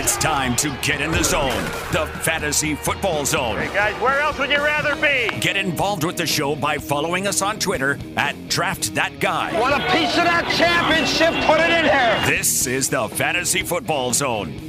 It's time to get in the zone, the Fantasy Football Zone. Hey guys, where else would you rather be? Get involved with the show by following us on Twitter at DraftThatGuy. Want a piece of that championship? Put it in here. This is the Fantasy Football Zone.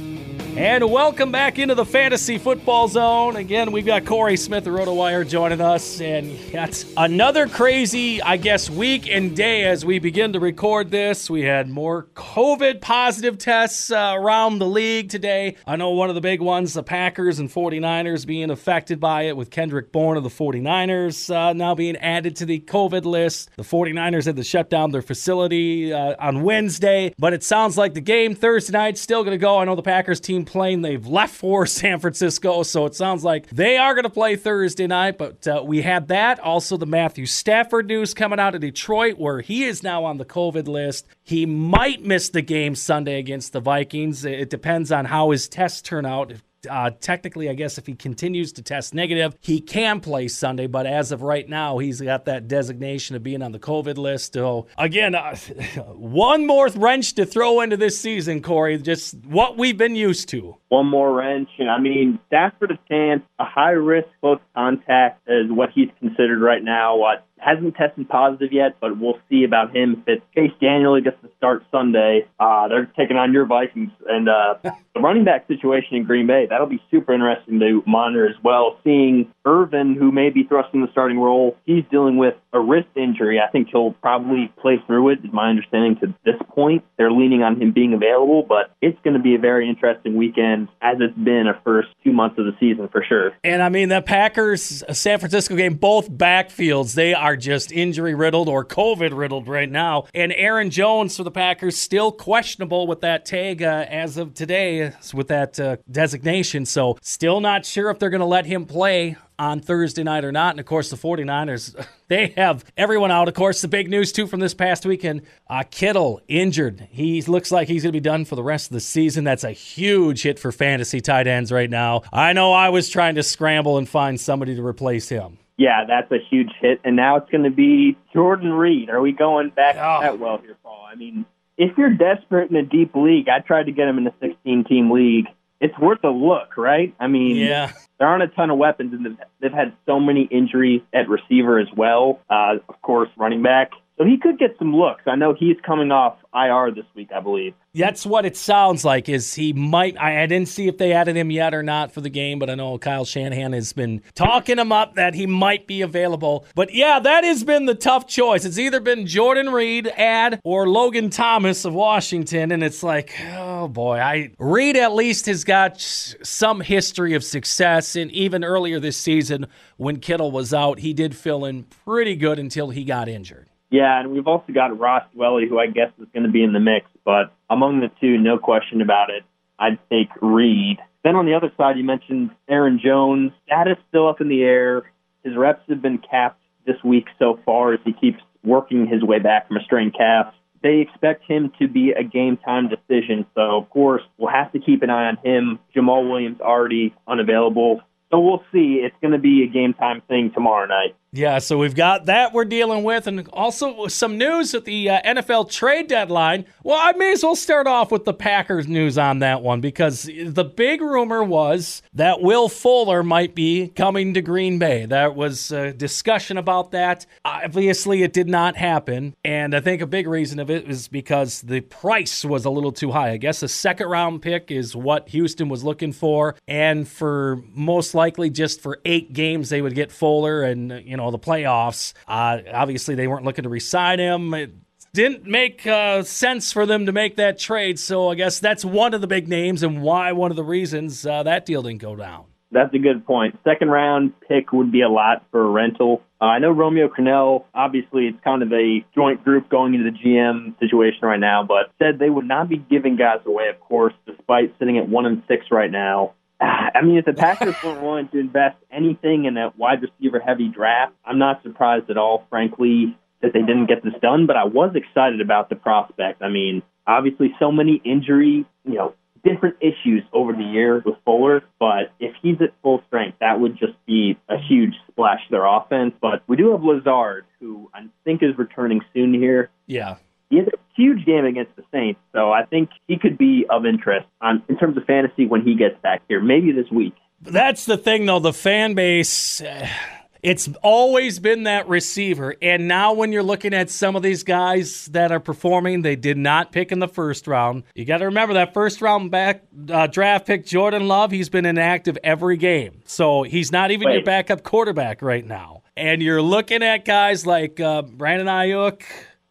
And welcome back into the Fantasy Football Zone. Again, we've got Corey Smith of RotoWire joining us. And that's another crazy, I guess, week and day as we begin to record this. We had more COVID positive tests uh, around the league today. I know one of the big ones, the Packers and 49ers being affected by it, with Kendrick Bourne of the 49ers uh, now being added to the COVID list. The 49ers had to shut down their facility uh, on Wednesday, but it sounds like the game Thursday night still going to go. I know the Packers team plane they've left for San Francisco, so it sounds like they are going to play Thursday night. But uh, we had that. Also, the Matthew Stafford news coming out of Detroit, where he is now on the COVID list. He might miss the game Sunday against the Vikings. It depends on how his tests turn out. If uh, technically, I guess if he continues to test negative, he can play Sunday. But as of right now, he's got that designation of being on the COVID list. So, again, uh, one more wrench to throw into this season, Corey. Just what we've been used to. One more wrench. And I mean, Stafford chance, a high risk close contact is what he's considered right now. What hasn't tested positive yet, but we'll see about him. If it's Chase Daniel gets to start Sunday, uh, they're taking on your Vikings. And uh, the running back situation in Green Bay, that'll be super interesting to monitor as well. Seeing Irvin, who may be thrust in the starting role, he's dealing with a wrist injury. I think he'll probably play through it, is my understanding to this point. They're leaning on him being available, but it's going to be a very interesting weekend, as it's been a first two months of the season for sure. And I mean, the Packers San Francisco game, both backfields, they are just injury riddled or COVID riddled right now. And Aaron Jones for the Packers still questionable with that tag uh, as of today, with that uh, designation. So still not sure if they're going to let him play on Thursday night or not. And of course, the 49ers, they have everyone out. Of course, the big news too from this past weekend uh, Kittle injured. He looks like he's going to be done for the rest of the season. That's a huge hit for fantasy tight ends right now. I know I was trying to scramble and find somebody to replace him. Yeah, that's a huge hit. And now it's going to be Jordan Reed. Are we going back Oh. that well here, Paul? I mean, if you're desperate in a deep league, I tried to get him in a 16 team league. It's worth a look, right? I mean, Yeah. There aren't a ton of weapons, and they've- had so many injuries at receiver as well. Uh, of course, running back. So he could get some looks. I know he's coming off IR this week, I believe. That's what it sounds like. Is he might? I, I didn't see if they added him yet or not for the game, but I know Kyle Shanahan has been talking him up that he might be available. But yeah, that has been the tough choice. It's either been Jordan Reed, ad, or Logan Thomas of Washington, and it's like, oh boy, I Reed at least has got some history of success, and even earlier this season when Kittle was out, he did fill in pretty good until he got injured. Yeah, and we've also got Ross Dwelley, who I guess is going to be in the mix. But among the two, no question about it, I'd take Reed. Then on the other side, you mentioned Aaron Jones. Status still up in the air. His reps have been capped this week so far as he keeps working his way back from a strained calf. They expect him to be a game time decision. So, of course, we'll have to keep an eye on him. Jamaal Williams already unavailable. So we'll see. It's going to be a game time thing tomorrow night. Yeah, so we've got that we're dealing with, and also some news at the uh, NFL trade deadline. Well, I may as well start off with the Packers news on that one because the big rumor was that Will Fuller might be coming to Green Bay. There was a discussion about that. Obviously, it did not happen, and I think a big reason of it is because the price was a little too high. I guess a second round pick is what Houston was looking for, and for most likely just for eight games they would get Fuller, and you know the playoffs. Uh, obviously, they weren't looking to resign him. It didn't make uh, sense for them to make that trade, so I guess that's one of the big names and why one of the reasons uh, that deal didn't go down. That's a good point. Second round pick would be a lot for a rental. Uh, I know Romeo Crennel, obviously, it's kind of a joint group going into the GM situation right now, but said they would not be giving guys away, of course, despite sitting at one and six right now. I mean, if the Packers weren't willing to invest anything in a wide receiver heavy draft, I'm not surprised at all, frankly, that they didn't get this done, but I was excited about the prospect. I mean, obviously, so many injury, you know, different issues over the year with Fuller, but if he's at full strength, that would just be a huge splash to their offense. But we do have Lazard, who I think is returning soon here. Yeah. He has a huge game against the Saints, so I think he could be of interest on, in terms of fantasy when he gets back here, maybe this week. That's the thing, though. The fan base. It's always been that receiver. And now, when you're looking at some of these guys that are performing, they did not pick in the first round. You got to remember that first round back uh, draft pick, Jordan Love, he's been inactive every game. So he's not even Wait. your backup quarterback right now. And you're looking at guys like uh, Brandon Aiyuk,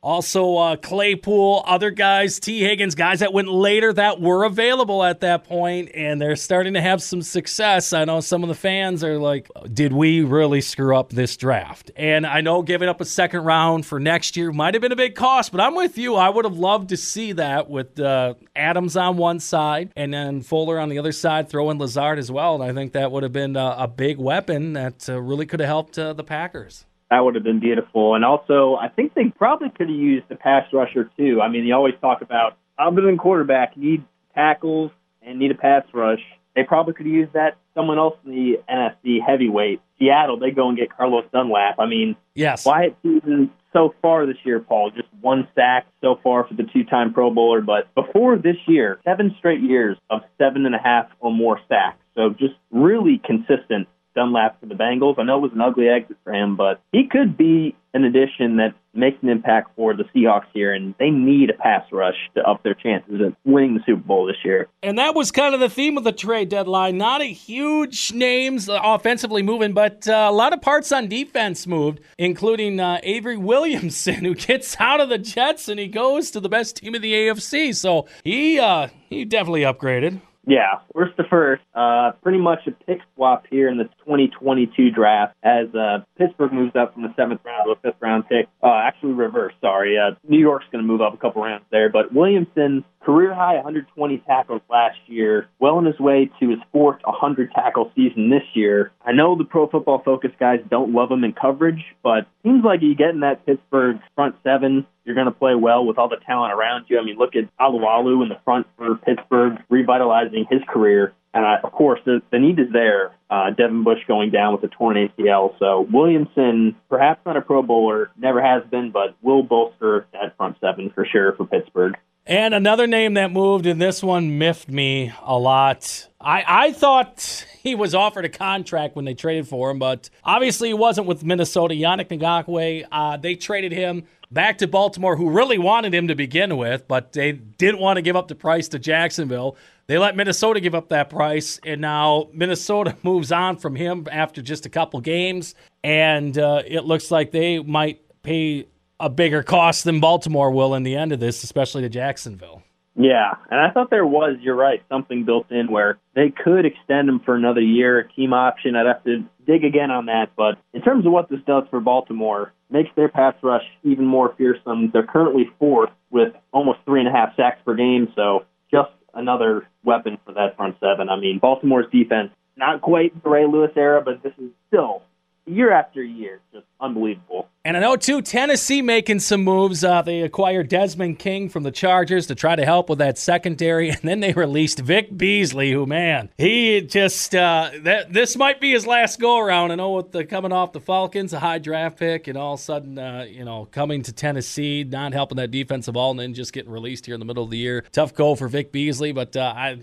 also, uh, Claypool, other guys, Tee Higgins, guys that went later that were available at that point, and they're starting to have some success. I know some of the fans are like, did we really screw up this draft? And I know giving up a second round for next year might have been a big cost, but I'm with you. I would have loved to see that with uh, Adams on one side and then Fuller on the other side, throwing Lazard as well. And I think that would have been a, a big weapon that uh, really could have helped uh, the Packers. That would have been beautiful. And also, I think they probably could have used the pass rusher too. I mean, you always talk about other than quarterback, need tackles and need a pass rush. They probably could have used that. Someone else in the NFC heavyweight, Seattle, they go and get Carlos Dunlap. I mean, yes. Wyatt season so far this year, Paul, just one sack so far for the two-time Pro Bowler. But before this year, seven straight years of seven and a half or more sacks. So just really consistent Dunlap for the Bengals. I know it was an ugly exit for him, but he could be an addition that makes an impact for the Seahawks here, and they need a pass rush to up their chances of winning the Super Bowl this year. And that was kind of the theme of the trade deadline. Not a huge names offensively moving, but uh, a lot of parts on defense moved, including uh, Avery Williamson, who gets out of the Jets and he goes to the best team in the AFC. So he uh, he definitely upgraded. Yeah, first to first, uh, pretty much a pick swap here in the 2022 draft as uh, Pittsburgh moves up from the seventh round to a fifth round pick. Uh, actually, reverse. Sorry, uh, New York's going to move up a couple rounds there, but Williamson career high 120 tackles last year, well on his way to his fourth 100 tackle season this year. I know the Pro Football Focus guys don't love him in coverage, but seems like you get in that Pittsburgh front seven, you're going to play well with all the talent around you. I mean, look at Alualu in the front for Pittsburgh, revitalizing his career. And I, of course, the, the need is there. Uh, Devin Bush going down with a torn ACL. So Williamson, perhaps not a Pro Bowler, never has been, but will bolster that front seven for sure for Pittsburgh. And another name that moved, and this one miffed me a lot. I, I thought he was offered a contract when they traded for him, but obviously he wasn't with Minnesota. Yannick Ngakoue, uh, they traded him back to Baltimore, who really wanted him to begin with, but they didn't want to give up the price to Jacksonville. They let Minnesota give up that price, and now Minnesota moves on from him after just a couple games, and uh, it looks like they might pay a bigger cost than Baltimore will in the end of this, especially to Jacksonville. Yeah, and I thought there was, you're right, something built in where they could extend him for another year, a team option. I'd have to dig again on that. But in terms of what this does for Baltimore, makes their pass rush even more fearsome. They're currently fourth with almost three and a half sacks per game, so just another weapon for that front seven. I mean, Baltimore's defense, not quite the Ray Lewis era, but this is still year after year, just unbelievable. And I know too, Tennessee making some moves. Uh, they acquired Desmond King from the Chargers to try to help with that secondary, and then they released Vic Beasley, who man, he just uh, that this might be his last go around. I know with the coming off the Falcons, a high draft pick, and all of a sudden, uh, you know, coming to Tennessee, not helping that defensive all, and then just getting released here in the middle of the year. Tough goal for Vic Beasley, but uh, I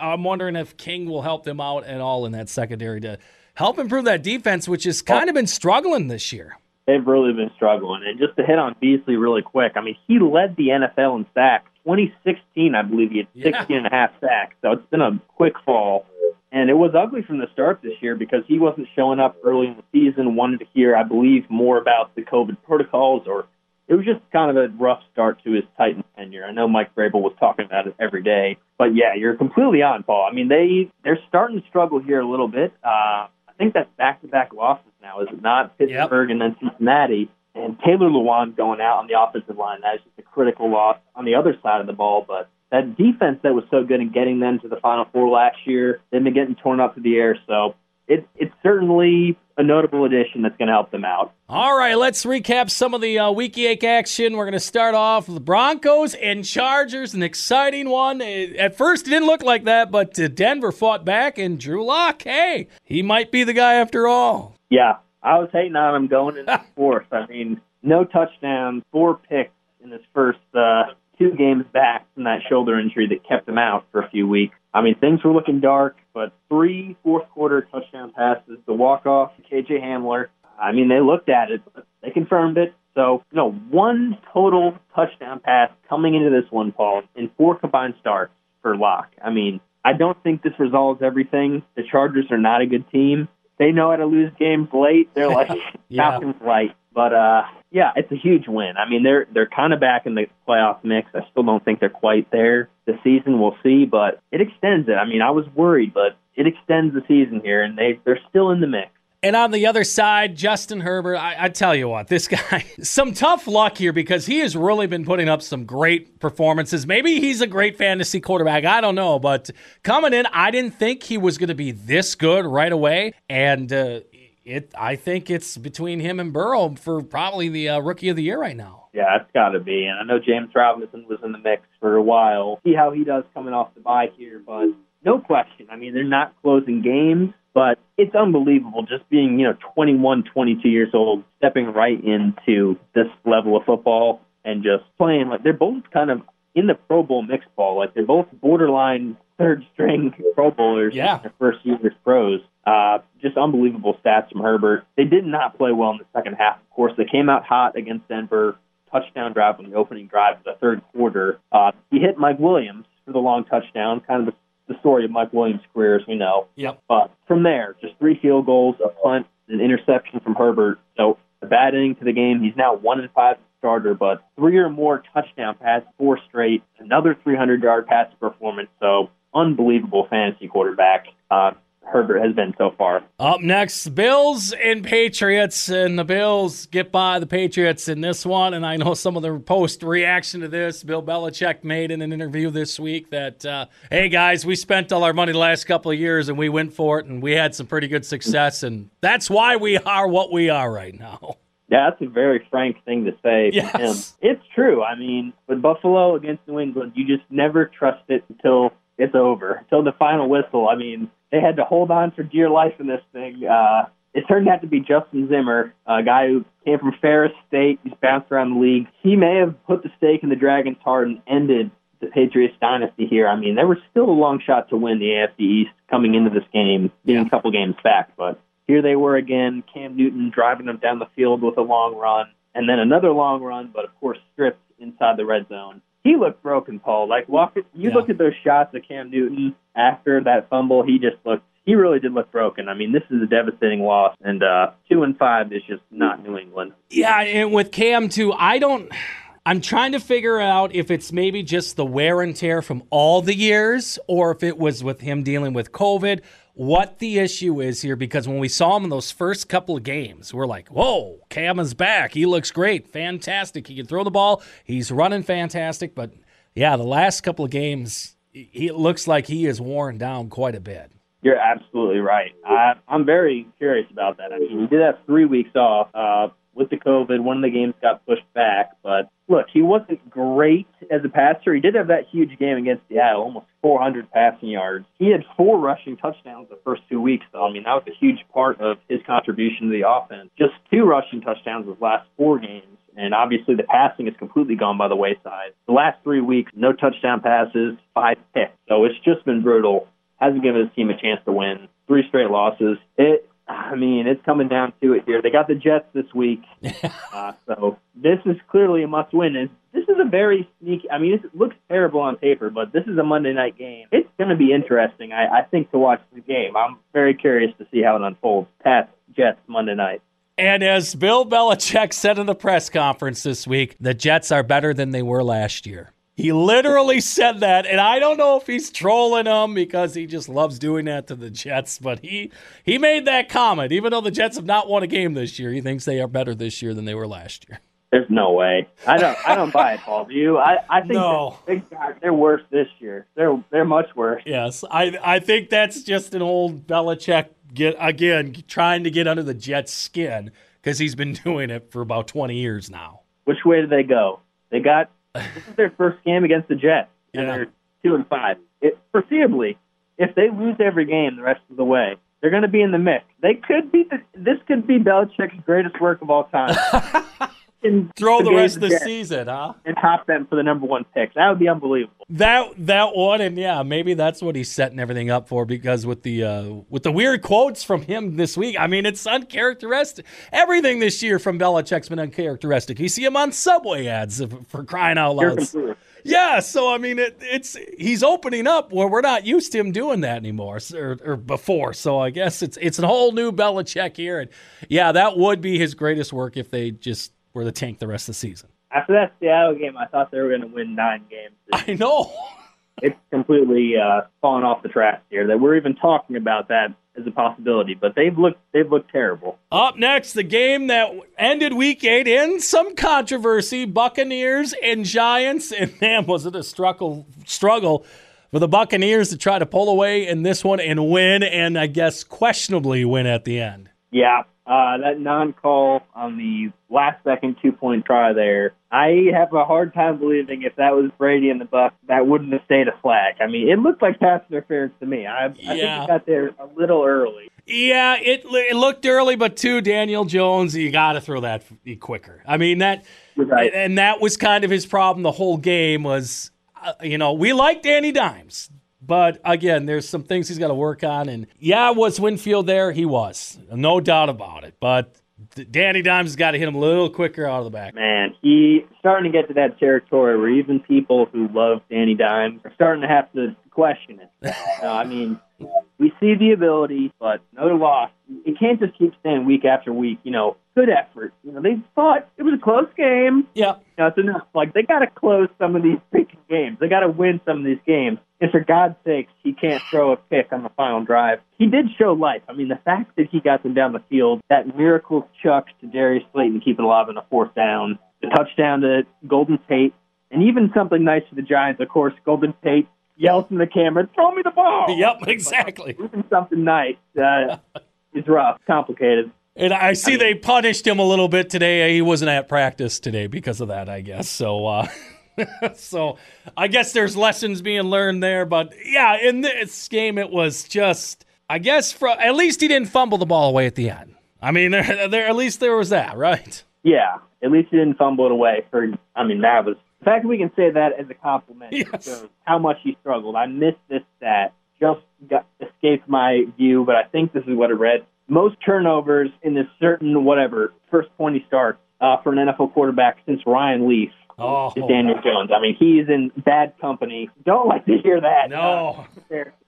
I'm wondering if King will help them out at all in that secondary to help improve that defense, which has kind of been struggling this year. They've really been struggling. And just to hit on Beasley really quick, I mean, he led the NFL in sacks. 2016, I believe he had 16 yeah. and a half sacks. So it's been a quick fall. And it was ugly from the start this year because he wasn't showing up early in the season, wanted to hear, I believe, more about the COVID protocols, or it was just kind of a rough start to his Titan tenure. I know Mike Vrabel was talking about it every day. But yeah, you're completely on, Paul. I mean, they, they're starting to struggle here a little bit. Uh, think that's back-to-back losses now, is it not? Pittsburgh yep. and then Cincinnati. And Taylor Lewan going out on the offensive line, that is just a critical loss on the other side of the ball. But that defense that was so good in getting them to the Final Four last year, they've been getting torn up to the air. So it, it's certainly a notable addition that's going to help them out. All right, let's recap some of the uh, week eight action. We're going to start off with the Broncos and Chargers, an exciting one. At first, it didn't look like that, but uh, Denver fought back, and Drew Lock, hey, he might be the guy after all. Yeah, I was hating on him going into the fourth. I mean, no touchdowns, four picks in his first uh, two games back from that shoulder injury that kept him out for a few weeks. I mean, things were looking dark, but three fourth quarter touchdown passes, the walk off to KJ Hamler. I mean, they looked at it, but they confirmed it. So, you know, one total touchdown pass coming into this one, Paul, in four combined starts for Lock. I mean, I don't think this resolves everything. The Chargers are not a good team. They know how to lose games late. They're like Yeah. Falcons light. But uh yeah, it's a huge win. I mean, they're they're kind of back in the playoff mix. I still don't think they're quite there. The season we'll see, but it extends it. I mean, I was worried, but it extends the season here, and they they're still in the mix. And on the other side, Justin Herbert, I, I tell you what, this guy, some tough luck here because he has really been putting up some great performances. Maybe he's a great fantasy quarterback. I don't know. But coming in, I didn't think he was going to be this good right away. And uh, it, I think it's between him and Burrow for probably the uh, rookie of the year right now. Yeah, it's got to be. And I know James Robinson was in the mix for a while. See how he does coming off the bye here, but no question. I mean, they're not closing games, but it's unbelievable just being, you know, 21, 22 years old, stepping right into this level of football and just playing like they're both kind of in the Pro Bowl mix ball. Like they're both borderline third string Pro Bowlers Yeah. in their first year as pros. Uh, just unbelievable stats from Herbert. They did not play well in the second half. Of course, they came out hot against Denver. Touchdown drive on the opening drive of the third quarter. Uh, he hit Mike Williams for the long touchdown. Kind of the, the story of Mike Williams' career, as we know. Yep. But from there, just three field goals, a punt, an interception from Herbert. So a bad ending to the game. He's now one in five starter, but three or more touchdown passes, four straight, another 300 yard passing performance. So unbelievable fantasy quarterback. Uh, Herbert has been so far. Up next, Bills and Patriots, and the Bills get by the Patriots in this one. And I know some of the post reaction to this. Bill Belichick made in an interview this week that, uh, hey guys, we spent all our money the last couple of years and we went for it, and we had some pretty good success, and that's why we are what we are right now. Yeah, that's a very frank thing to say Yes. It's true. I mean, with Buffalo against New England, you just never trust it until it's over, until the final whistle. I mean, they had to hold on for dear life in this thing. Uh, it turned out to be Justin Zimmer, a guy who came from Ferris State. He's bounced around the league. He may have put the stake in the Dragons' heart and ended the Patriots dynasty here. I mean, there was still a long shot to win the AFC East coming into this game, being a couple games back, but here they were again, Cam Newton driving them down the field with a long run, and then another long run, but of course stripped inside the red zone. He looked broken, Paul. Like walk, you Yeah. look at those shots of Cam Newton after that fumble. He just looked. He really did look broken. I mean, this is a devastating loss, and uh, two and five is just not New England. Yeah, and with Cam too, I don't. I'm trying to figure out if it's maybe just the wear and tear from all the years, or if it was with him dealing with COVID. What the issue is here? Because when we saw him in those first couple of games, we're like, "Whoa, Cam is back. He looks great, fantastic. He can throw the ball. He's running fantastic." But yeah, the last couple of games, he, it looks like he is worn down quite a bit. You're absolutely right. I, I'm very curious about that. I mean, he did have three weeks off uh, with the COVID. One of the games got pushed back, but look, he wasn't great as a passer. He did have that huge game against Seattle, almost 400 passing yards. He had four rushing touchdowns the first two weeks, though. I mean, that was a huge part of his contribution to the offense. Just two rushing touchdowns his last four games. And obviously, the passing is completely gone by the wayside. The last three weeks, no touchdown passes, five picks. So it's just been brutal hasn't given his team a chance to win. Three straight losses. It, I mean, it's coming down to it here. They got the Jets this week, uh, so this is clearly a must-win. And this is a very sneaky. I mean, it looks terrible on paper, but this is a Monday night game. It's going to be interesting, I, I think, to watch the game. I'm very curious to see how it unfolds. Pats, Jets, Monday night. And as Bill Belichick said in the press conference this week, the Jets are better than they were last year. He literally said that, and I don't know if he's trolling them because he just loves doing that to the Jets, but he he made that comment. Even though the Jets have not won a game this year, he thinks they are better this year than they were last year. There's no way. I don't. I don't buy it, Paul. Do you? I, I think No. they're, they're worse this year. They're they're much worse. Yes, I I think that's just an old Belichick get again trying to get under the Jets' skin because he's been doing it for about twenty years now. Which way do they go? They got this is their first game against the Jets, and Yeah. they're two and five. It, foreseeably, if they lose every game the rest of the way, they're going to be in the mix. They could be. The, this could be Belichick's greatest work of all time. can throw the rest of the season, huh? and top them for the number one pick. That would be unbelievable. That that one, and yeah, maybe that's what he's setting everything up for. Because with the uh, with the weird quotes from him this week, I mean, it's uncharacteristic. Everything this year from Belichick's been uncharacteristic. You see him on subway ads for crying out loud. Yeah, so I mean, it, it's he's opening up where we're not used to him doing that anymore, or, or before. So I guess it's it's a whole new Belichick here, and yeah, that would be his greatest work if they just were the tank the rest of the season. After that Seattle game, I thought they were going to win nine games. I know. It's completely uh, fallen off the tracks here. That we're even talking about that as a possibility, but they've looked they've looked terrible. Up next, the game that ended week eight in some controversy Buccaneers and Giants. And man, was it a struggle, struggle for the Buccaneers to try to pull away in this one and win, and I guess questionably win at the end. Yeah, uh, that non-call on the last-second two-point try there. I have a hard time believing if that was Brady and the Bucs, that wouldn't have stayed a flag. I mean, it looked like pass interference to me. I, I think it got there a little early. Yeah, it, it looked early, but too, Daniel Jones, you got to throw that quicker. I mean, that, right. and that was kind of his problem the whole game was, uh, you know, we like Danny Dimes. But again, there's some things he's got to work on. And yeah, was Winfield there? He was. No doubt about it. But Danny Dimes has got to hit him a little quicker out of the back. Man, he's starting to get to that territory where even people who love Danny Dimes are starting to have to question it. Uh, I mean, we see the ability, but no loss. It can't just keep staying week after week. You know, good effort. You know, they fought. It was a close game. Yeah. You know, it's enough. Like they got to close some of these freaking games. They got to win some of these games. And for God's sakes, he can't throw a pick on the final drive. He did show life. I mean, the fact that he got them down the field, that miracle chuck to Darius Slayton to keep it alive on a fourth down, the touchdown to Golden Tate, and even something nice for the Giants. Of course, Golden Tate yells in the camera, "Throw me the ball!" Yep, exactly. Even something nice uh, is rough, complicated. And I see they punished him a little bit today. He wasn't at practice today because of that, I guess. So, uh, so I guess there's lessons being learned there. But yeah, in this game, it was just, I guess, for, at least he didn't fumble the ball away at the end. I mean, there, there at least there was that, right? Yeah, at least he didn't fumble it away. For I mean, that was the fact that we can say that as a compliment Yes. shows how much he struggled. I missed this stat, just got escaped my view, but I think this is what it read: most turnovers in this certain whatever first point he starts uh, for an NFL quarterback since Ryan Leaf. Oh. is Daniel Jones. I mean, he is in bad company. Don't like to hear that. No.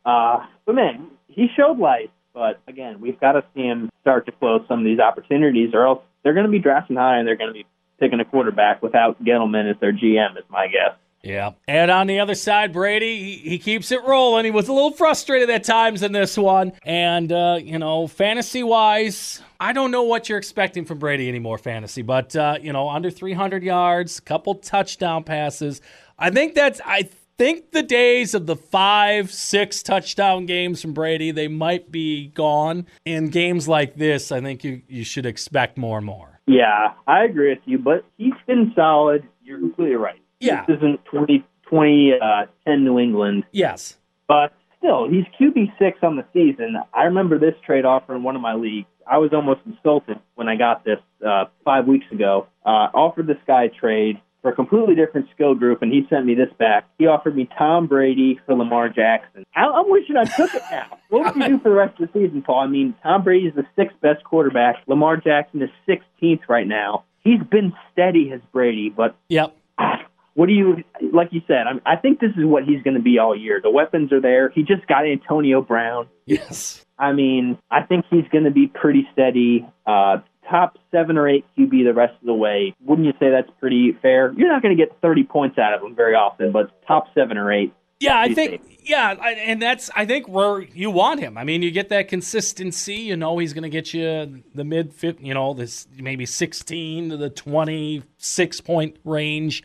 Uh, but man, he showed life. But again, we've got to see him start to close some of these opportunities, or else they're going to be drafting high and they're going to be picking a quarterback without Gettleman as their GM, is my guess. Yeah. And on the other side, Brady, he, he keeps it rolling. He was a little frustrated at times in this one. And, uh, you know, fantasy wise, I don't know what you're expecting from Brady anymore, fantasy, but, uh, you know, under 300 yards, a couple touchdown passes. I think that's, I think the days of the five, six touchdown games from Brady, they might be gone. In games like this, I think you, you should expect more and more. Yeah, I agree with you, but he's been solid. You're completely right. Yeah. This isn't 20, 20 uh, 10 New England, Yes. but still, he's QB6 on the season. I remember this trade offer in one of my leagues. I was almost insulted when I got this uh, five weeks ago. Uh, offered this guy a trade for a completely different skill group, and he sent me this back. He offered me Tom Brady for Lamar Jackson. I, I'm wishing I took it now. What would you do for the rest of the season, Paul? I mean, Tom Brady is the sixth best quarterback. Lamar Jackson is 16th right now. He's been steady as Brady, but Yep. what do you like? You said, I, I think this is what he's going to be all year. The weapons are there. He just got Antonio Brown. Yes. I mean, I think he's going to be pretty steady. Uh, top seven or eight QB the rest of the way. Wouldn't you say that's pretty fair? You're not going to get 30 points out of him very often, but top seven or eight. Yeah, I think yeah, and that's I think where you want him. I mean, you get that consistency. You know, he's going to get you the mid. You know, this maybe sixteen to the twenty six point range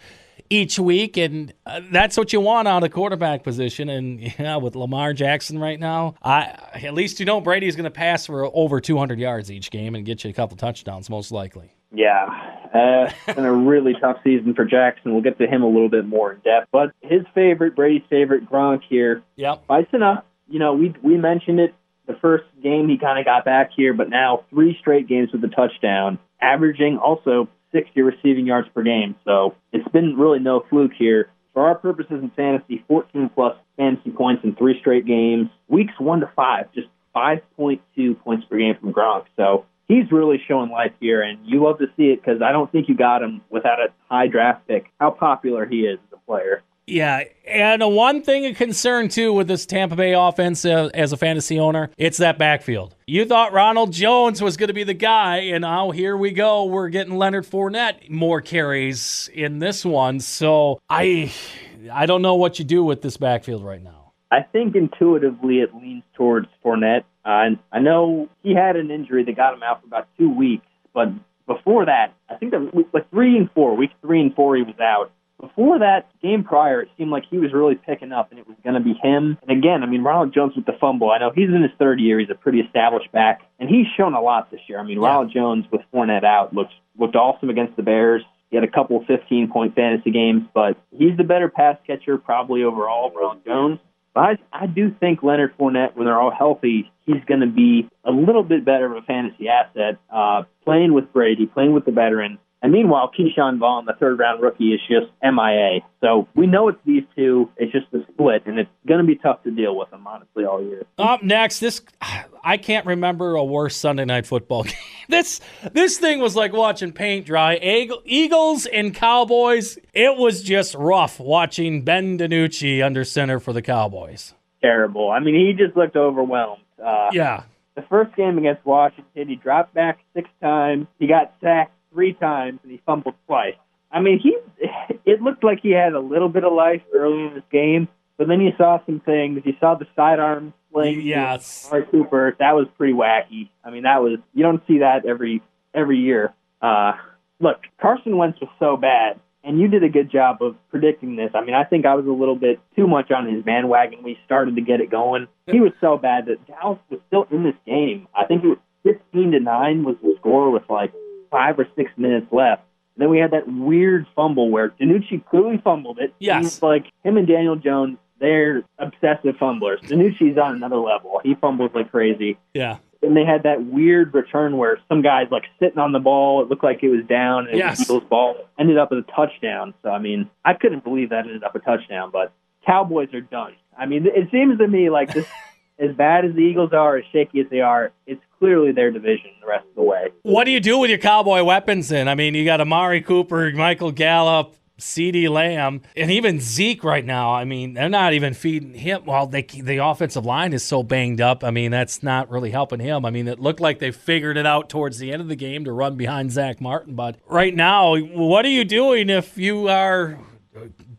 each week, and uh, that's what you want out of quarterback position. And yeah, with Lamar Jackson right now, I at least you know Brady's going to pass for over two hundred yards each game and get you a couple touchdowns, most likely. Yeah, uh, it's been a really tough season for Jackson. We'll get to him a little bit more in depth. But his favorite, Brady's favorite, Gronk here, Yep. Bison up. You know, we we mentioned it the first game he kind of got back here, but now three straight games with a touchdown, averaging also 60 receiving yards per game. So it's been really no fluke here. For our purposes in fantasy, 14 plus fantasy points in three straight games. Weeks one to five, just 5.2 points per game from Gronk. So he's really showing life here, and you love to see it because I don't think you got him without a high draft pick. How popular he is as a player. Yeah, and one thing of concern too with this Tampa Bay offense uh, as a fantasy owner, it's that backfield. You thought Ronald Jones was going to be the guy, and now here we go. We're getting Leonard Fournette more carries in this one. So I, I don't know what you do with this backfield right now. I think intuitively it leans towards Fournette. Uh, I know he had an injury that got him out for about two weeks, but before that, I think that like three and four, week three and four, he was out. Before that game prior, it seemed like he was really picking up, and it was going to be him. And again, I mean, Ronald Jones with the fumble. I know he's in his third year; he's a pretty established back, and he's shown a lot this year. I mean, yeah. Ronald Jones with Fournette out looked looked awesome against the Bears. He had a couple 15 point fantasy games, but he's the better pass catcher probably overall, Ronald Jones. But I, I do think Leonard Fournette, when they're all healthy, he's going to be a little bit better of a fantasy asset. Uh, playing with Brady, playing with the veteran, and meanwhile, Ke'Shawn Vaughn, the third round rookie, is just MIA. So we know it's these two. It's just a split, and it's going to be tough to deal with them, honestly, all year. Up next, this I can't remember a worse Sunday night football game. this this thing was like watching paint dry. Eagles and Cowboys. It was just rough watching Ben DiNucci under center for the Cowboys. Terrible. I mean, he just looked overwhelmed. Uh, yeah. The first game against Washington, he dropped back six times. He got sacked three times and he fumbled twice. I mean, he it looked like he had a little bit of life early in this game, but then you saw some things. You saw the sidearm sling. Yes, Art Cooper. That was pretty wacky. I mean, that was you don't see that every every year. Uh, look, Carson Wentz was so bad, and you did a good job of predicting this. I mean, I think I was a little bit too much on his bandwagon. We started to get it going. He was so bad that Dallas was still in this game. I think it was 15 to nine was the score with like five or six minutes left. And then we had that weird fumble where DiNucci clearly fumbled it. Yes. like him and Daniel Jones, they're obsessive fumblers. DiNucci's on another level. He fumbles like crazy. Yeah. And they had that weird return where some guy's like sitting on the ball. It looked like it was down, and yes. Eagles ball ended up as a touchdown. So I mean, I couldn't believe that ended up a touchdown. But Cowboys are done. I mean, it seems to me like this as bad as the Eagles are, as shaky as they are, it's clearly their division the rest of the way. What do you do with your cowboy weapons then? I mean, you got Amari Cooper, Michael Gallup, CeeDee Lamb, and even Zeke right now. I mean, they're not even feeding him. Well, they, the offensive line is so banged up. I mean, that's not really helping him. I mean, it looked like they figured it out towards the end of the game to run behind Zack Martin. But right now, what are you doing if you are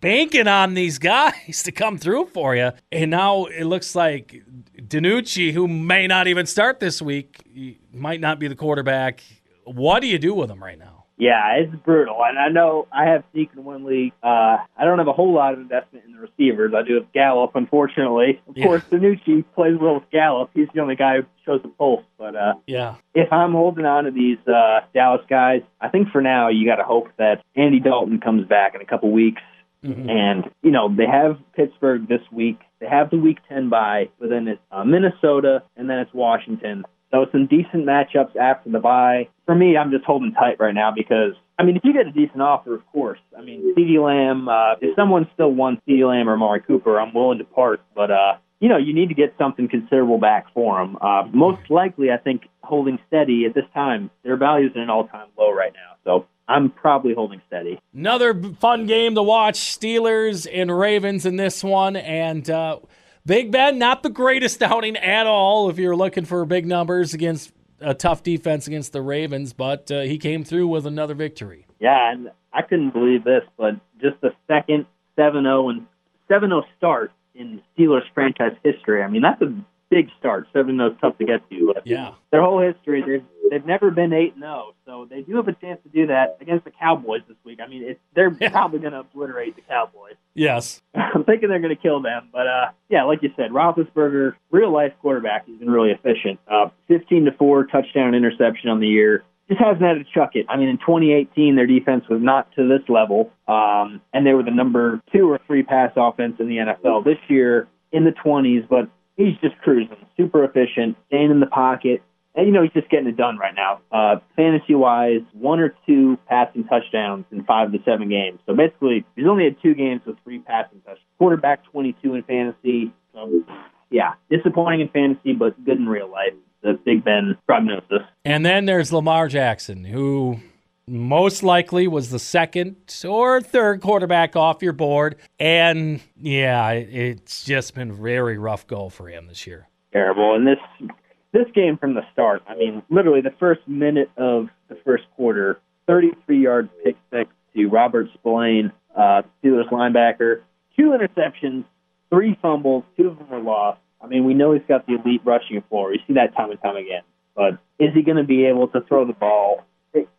banking on these guys to come through for you? And now it looks like DiNucci, who may not even start this week, might not be the quarterback. What do you do with him right now? Yeah, it's brutal. And I know I have Zeke in one league. Uh, I don't have a whole lot of investment in the receivers. I do have Gallup, unfortunately. Of yeah. course, DiNucci plays well with Gallup. He's the only guy who shows the pulse. But uh, yeah, if I'm holding on to these uh, Dallas guys, I think for now you got to hope that Andy Dalton comes back in a couple weeks. Mm-hmm. And, you know, they have Pittsburgh this week. They have the week 10 bye, but then it's uh, Minnesota, and then it's Washington. So some decent matchups after the bye. For me, I'm just holding tight right now because, I mean, if you get a decent offer, of course. I mean, CeeDee Lamb, uh, if someone still wants CeeDee Lamb or Amari Cooper, I'm willing to part. But, uh, you know, you need to get something considerable back for them. Uh, most likely, I think, holding steady at this time. Their value's at an all-time low right now. So I'm probably holding steady. Another fun game to watch Steelers and Ravens in this one. And uh, Big Ben, not the greatest outing at all if you're looking for big numbers against a tough defense against the Ravens, but uh, he came through with another victory. Yeah, and I couldn't believe this, but just the second 7 0 and 7 0 start in Steelers franchise history. I mean, that's a big start. Seven zero is tough to get to. But yeah, their whole history, they've they've never been eight zero, so they do have a chance to do that against the Cowboys this week. I mean, it's, they're yeah. probably going to obliterate the Cowboys. Yes, I'm thinking they're going to kill them. But uh, yeah, like you said, Roethlisberger, real life quarterback, he's been really efficient. Uh, 15 to four touchdown interception on the year. Just hasn't had to chuck it. I mean, in 2018, their defense was not to this level, um, and they were the number two or three pass offense in the NFL. This year, in the 20s, but he's just cruising, super efficient, staying in the pocket. and you know he's just getting it done right now. Uh, fantasy wise, one or two passing touchdowns in five to seven games. So basically, he's only had two games with three passing touchdowns. Quarterback 22 in fantasy. So yeah, disappointing in fantasy, but good in real life. The Big Ben prognosis. And then there's Lamar Jackson, who most likely was the second or third quarterback off your board. And yeah, it's just been very rough go for him this year. Terrible. And this this game from the start, I mean, literally the first minute of the first quarter, 33 yard pick six to Robert Spillane, uh, Steelers linebacker, two interceptions, three fumbles, two of them were lost. I mean, we know he's got the elite rushing floor. We see that time and time again. But is he going to be able to throw the ball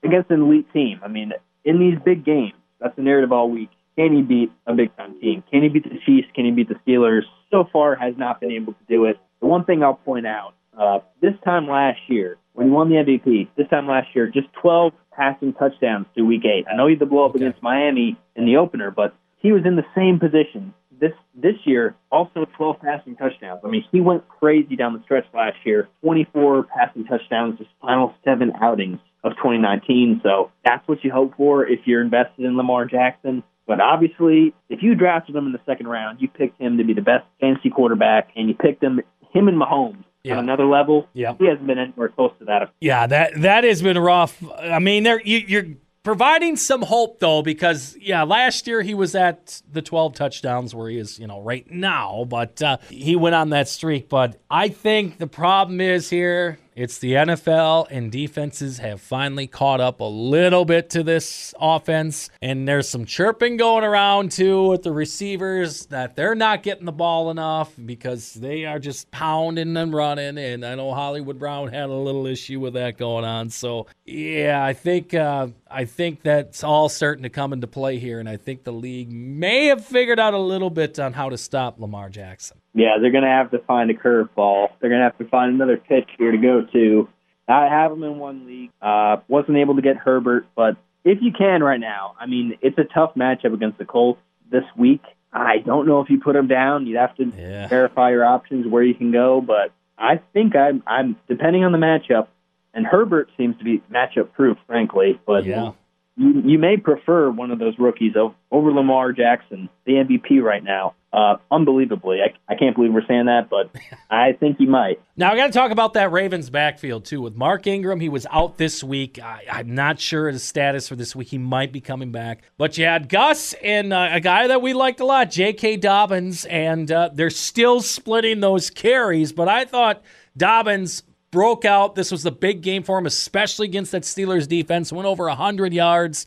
against an elite team? I mean, in these big games, that's the narrative all week. Can he beat a big time team? Can he beat the Chiefs? Can he beat the Steelers? So far, has not been able to do it. The one thing I'll point out uh, this time last year, when he won the MVP, this time last year, just 12 passing touchdowns through week eight. I know he had the blow up okay. against Miami in the opener, but he was in the same position this this year, also 12 passing touchdowns. I mean, he went crazy down the stretch last year. 24 passing touchdowns, his final seven outings of 2019. So that's what you hope for if you're invested in Lamar Jackson. But obviously, if you drafted him in the second round, you picked him to be the best fantasy quarterback, and you picked him, him and Mahomes yeah. on another level. Yeah, he hasn't been anywhere close to that. Yeah, that that has been rough. I mean, there you, you're providing some hope though because yeah last year he was at the 12 touchdowns where he is you know right now but uh, he went on that streak but i think the problem is here it's the NFL, and defenses have finally caught up a little bit to this offense. And there's some chirping going around too with the receivers that they're not getting the ball enough because they are just pounding and running. And I know Hollywood Brown had a little issue with that going on. So yeah, I think uh, I think that's all starting to come into play here, and I think the league may have figured out a little bit on how to stop Lamar Jackson yeah, they're going to have to find a curveball. They're going to have to find another pitch here to go to. I have them in one league. Uh, wasn't able to get Herbert, but if you can right now, I mean, it's a tough matchup against the Colts this week. I don't know if you put them down. You'd have to yeah. verify your options where you can go, but I think I'm, I'm depending on the matchup. And Herbert seems to be matchup proof, frankly. But yeah. you, you may prefer one of those rookies over Lamar Jackson, the MVP right now uh, unbelievably. I, I can't believe we're saying that, but I think he might. Now, I got to talk about that Ravens backfield, too. With Mark Ingram, he was out this week. I, am not sure his status for this week. He might be coming back. But you had Gus and uh, a guy that we liked a lot, J.K. Dobbins, and uh, they're still splitting those carries. But I thought Dobbins broke out. This was the big game for him, especially against that Steelers defense. Went over 100 yards.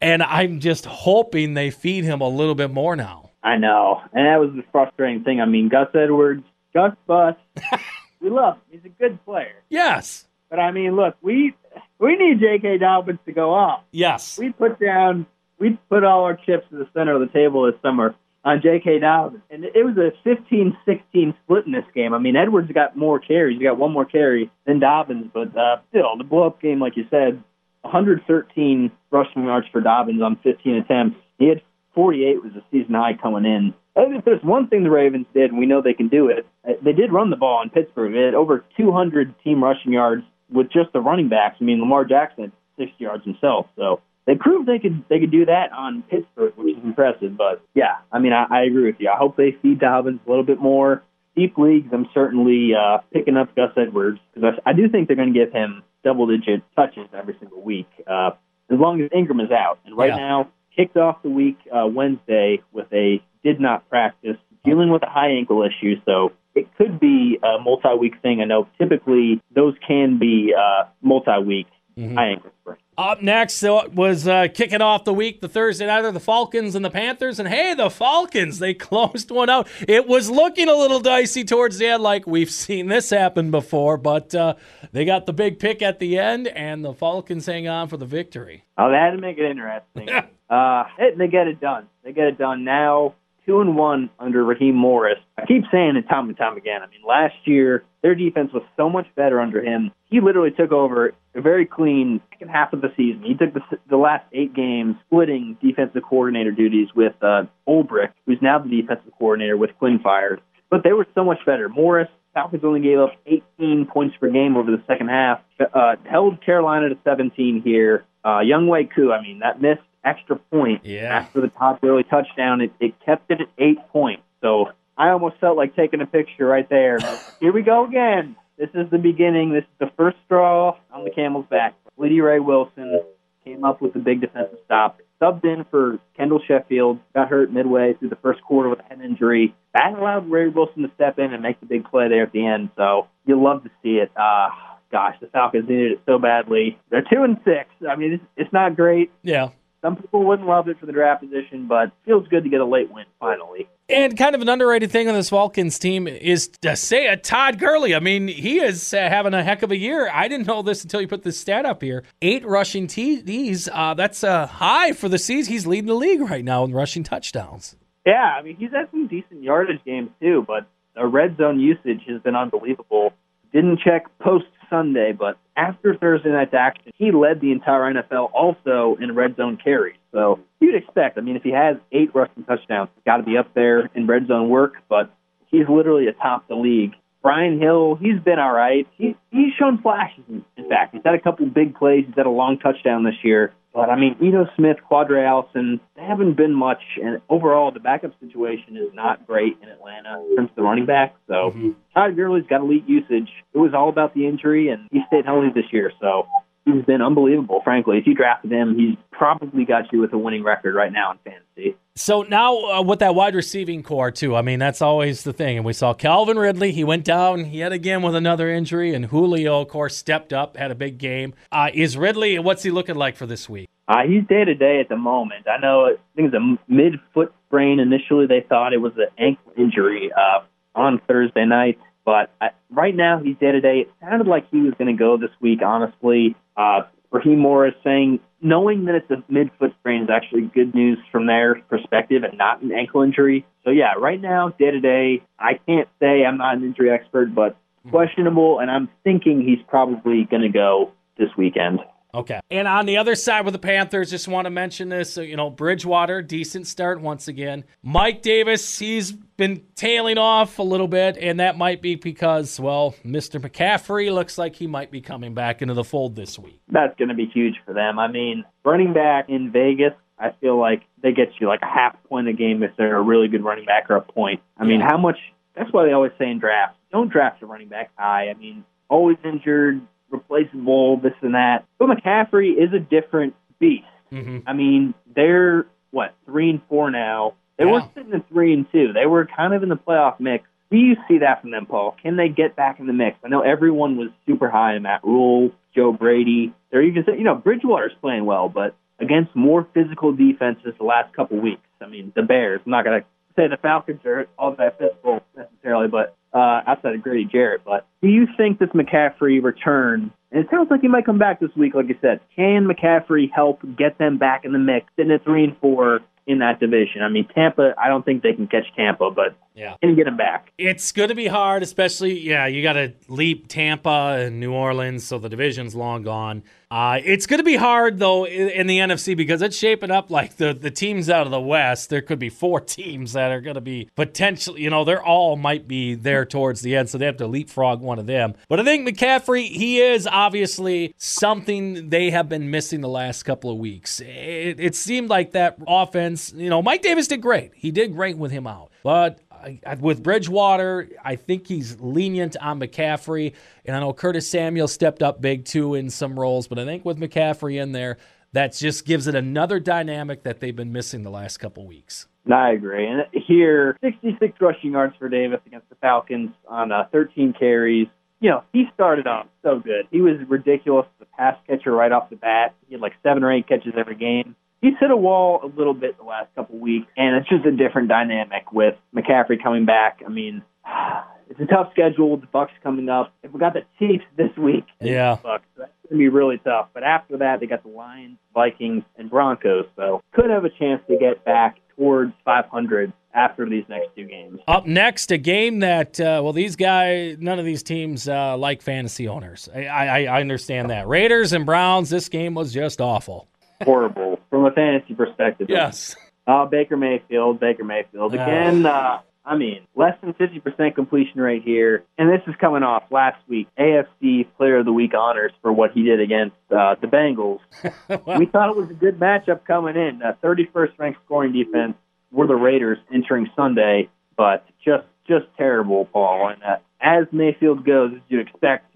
And I'm just hoping they feed him a little bit more now. I know, and that was the frustrating thing. I mean, Gus Edwards, Gus Bus, we love him. He's a good player. Yes, but I mean, look, we we need J.K. Dobbins to go off. Yes, we put down, we put all our chips to the center of the table this summer on J.K. Dobbins, and it was a 15-16 split in this game. I mean, Edwards got more carries. He got one more carry than Dobbins, but uh, still, the blow-up game, like you said, 113 rushing yards for Dobbins on 15 attempts. He had 48 was a season high coming in. if there's one thing the Ravens did, and we know they can do it, uh, they did run the ball in Pittsburgh. They had over 200 team rushing yards with just the running backs. I mean, Lamar Jackson had 60 yards himself, so they proved they could they could do that on Pittsburgh, which is impressive. But yeah, I mean, I, I agree with you. I hope they feed Dobbins a little bit more. Deep leagues, I'm certainly uh, picking up Gus Edwards because I, I do think they're going to give him double digit touches every single week, uh, as long as Ingram is out. And right yeah. now, kicked off the week uh, Wednesday with a did not practice, dealing with a high ankle issue. So it could be a multi-week thing. I know typically those can be uh, multi-week mm-hmm. high ankle sprains. Up next was uh, kicking off the week, the Thursday nighter, the Falcons and the Panthers. And hey, the Falcons, they closed one out. It was looking a little dicey towards the end, like we've seen this happen before, but uh, they got the big pick at the end, and the Falcons hang on for the victory. Oh, they had to make it interesting. uh, they get it done. They get it done now two and one under Raheem Morris. I keep saying it time and time again. I mean, last year their defense was so much better under him. He literally took over a very clean second half of the season. He took the, the last eight games, splitting defensive coordinator duties with uh, Ulbrich, who's now the defensive coordinator with Quinn fired. But they were so much better. Morris Falcons only gave up 18 points per game over the second half. Uh, held Carolina to 17 here. Uh, Younghoe Koo, I mean, that missed extra point Yeah. after the Todd Gurley touchdown. It, it kept it at eight points. So I almost felt like taking a picture right there. Here we go again. This is the beginning. This is the first straw on the camel's back. Blidi Wreh-Wilson came up with the big defensive stop. Subbed in for Kendall Sheffield, got hurt midway through the first quarter with a head injury. That allowed Wreh-Wilson to step in and make the big play there at the end. So you'll love to see it. Uh, gosh, the Falcons needed it so badly. They're two and six. I mean, it's, it's not great. Yeah. Some people wouldn't love it for the draft position, but feels good to get a late win finally. And kind of an underrated thing on this Falcons team is to say a Todd Gurley. I mean, he is uh, having a heck of a year. I didn't know this until you put this stat up here. Eight rushing TDs. Uh, that's a high for the season. He's leading the league right now in rushing touchdowns. Yeah, I mean, he's had some decent yardage games too, but the red zone usage has been unbelievable. Didn't check post Sunday, but after Thursday night's action, he led the entire NFL also in red zone carries. So you'd expect, I mean, if he has eight rushing touchdowns, he's got to be up there in red zone work, but he's literally atop the league. Brian Hill, he's been all right. He, he's shown flashes, in in fact. He's had a couple big plays. He's had a long touchdown this year. But, I mean, Ito Smith, Qadree Ollison, they haven't been much. And overall, the backup situation is not great in Atlanta in terms of the running back. So mm-hmm. Todd Gurley's got elite usage. It was all about the injury, and he stayed healthy this year. So he's been unbelievable, frankly. If you drafted him, he's probably got you with a winning record right now in fantasy. So now uh, with that wide receiving core too, I mean that's always the thing. And we saw Calvin Ridley, he went down yet again with another injury, and Julio, of course, stepped up, had a big game. Uh, is Ridley? What's he looking like for this week? Uh, he's day to day at the moment. I know I think it's a mid foot sprain. Initially, they thought it was an ankle injury uh, on Thursday night, but I, right now he's day to day. It sounded like he was going to go this week. Honestly, uh, Raheem Morris saying knowing that it's a mid foot sprain is actually good news from their perspective and not an ankle injury. So yeah, right now day to day, I can't say I'm not an injury expert, but questionable, and I'm thinking he's probably going to go this weekend. Okay. And on the other side with the Panthers, just want to mention this. So, you know, Bridgewater, decent start once again. Mike Davis, he's been tailing off a little bit, and that might be because, well, Mr. McCaffrey looks like he might be coming back into the fold this week. that's going to be huge for them. I mean, running back in Vegas, I feel like they get you like a half point a game if they're a really good running back or a point. I mean, how much? That's why they always say in drafts, don't draft a running back high. I mean, always injured, replaceable, this and that. But McCaffrey is a different beast. Mm-hmm. I mean, they're what three and four now. They were Yeah. sitting at three and two. They were kind of in the playoff mix. Do you see that from them, Paul? Can they get back in the mix? I know everyone was super high on Matt Rhule, Joe Brady. They're even saying, you know, Bridgewater's playing well, but against more physical defenses the last couple weeks. I mean, the Bears. I'm not going to say the Falcons are all that physical necessarily, but uh, outside of Grady Jarrett. But do you think this McCaffrey return? And it sounds like he might come back this week, like you said. Can McCaffrey help get them back in the mix, sitting at three and four in that division? I mean, Tampa. I don't think they can catch Tampa, but Yeah. you get them back? It's going to be hard, especially, yeah, you got to leap Tampa and New Orleans, so the division's long gone. Uh, it's going to be hard, though, in, in the NFC because it's shaping up like the, the teams out of the West. There could be four teams that are going to be potentially, you know, they're all might be there towards the end, so they have to leapfrog one of them. But I think McCaffrey, he is obviously something they have been missing the last couple of weeks. It, it seemed like that offense, you know, Mike Davis did great. He did great with him out. But I, with Bridgewater, I think he's lenient on McCaffrey. And I know Curtis Samuel stepped up big too in some roles, but I think with McCaffrey in there, that just gives it another dynamic that they've been missing the last couple weeks. I agree. And here, 66 rushing yards for Davis against the Falcons on uh, 13 carries. You know, he started off so good. He was ridiculous the pass catcher right off the bat. He had like seven or eight catches every game. He's hit a wall a little bit the last couple weeks, and it's just a different dynamic with McCaffrey coming back. I mean, it's a tough schedule with the Bucs coming up. If we got the Chiefs this week, Yeah. Bucs, that's going to be really tough. But after that, they got the Lions, Vikings, and Broncos, so could have a chance to get back towards 500 after these next two games. Up next, a game that, uh, well, these guys, none of these teams uh, like fantasy owners. I, I, I understand that. Raiders and Browns, this game was just awful. Horrible from a fantasy perspective. Yes. Uh, Baker Mayfield, Baker Mayfield. Again, uh, I mean, less than 50% completion rate here. And this is coming off last week AFC Player of the Week honors for what he did against uh, the Bengals. we thought it was a good matchup coming in. Uh, 31st ranked scoring defense were the Raiders entering Sunday, but just just terrible, Paul. And uh, as Mayfield goes, as you expect,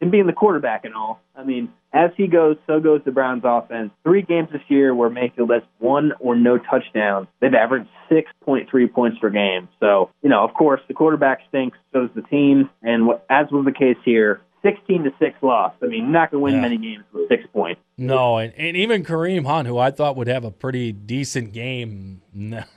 him being the quarterback and all. I mean, as he goes, so goes the Browns offense. Three games this year where Mayfield has one or no touchdowns. They've averaged 6.3 points per game. So, you know, of course, the quarterback stinks, so does the team. And what, as was the case here, 16 to 6 loss. I mean, not going to win yeah. many games with six points. No, and, and even Kareem Hunt, who I thought would have a pretty decent game,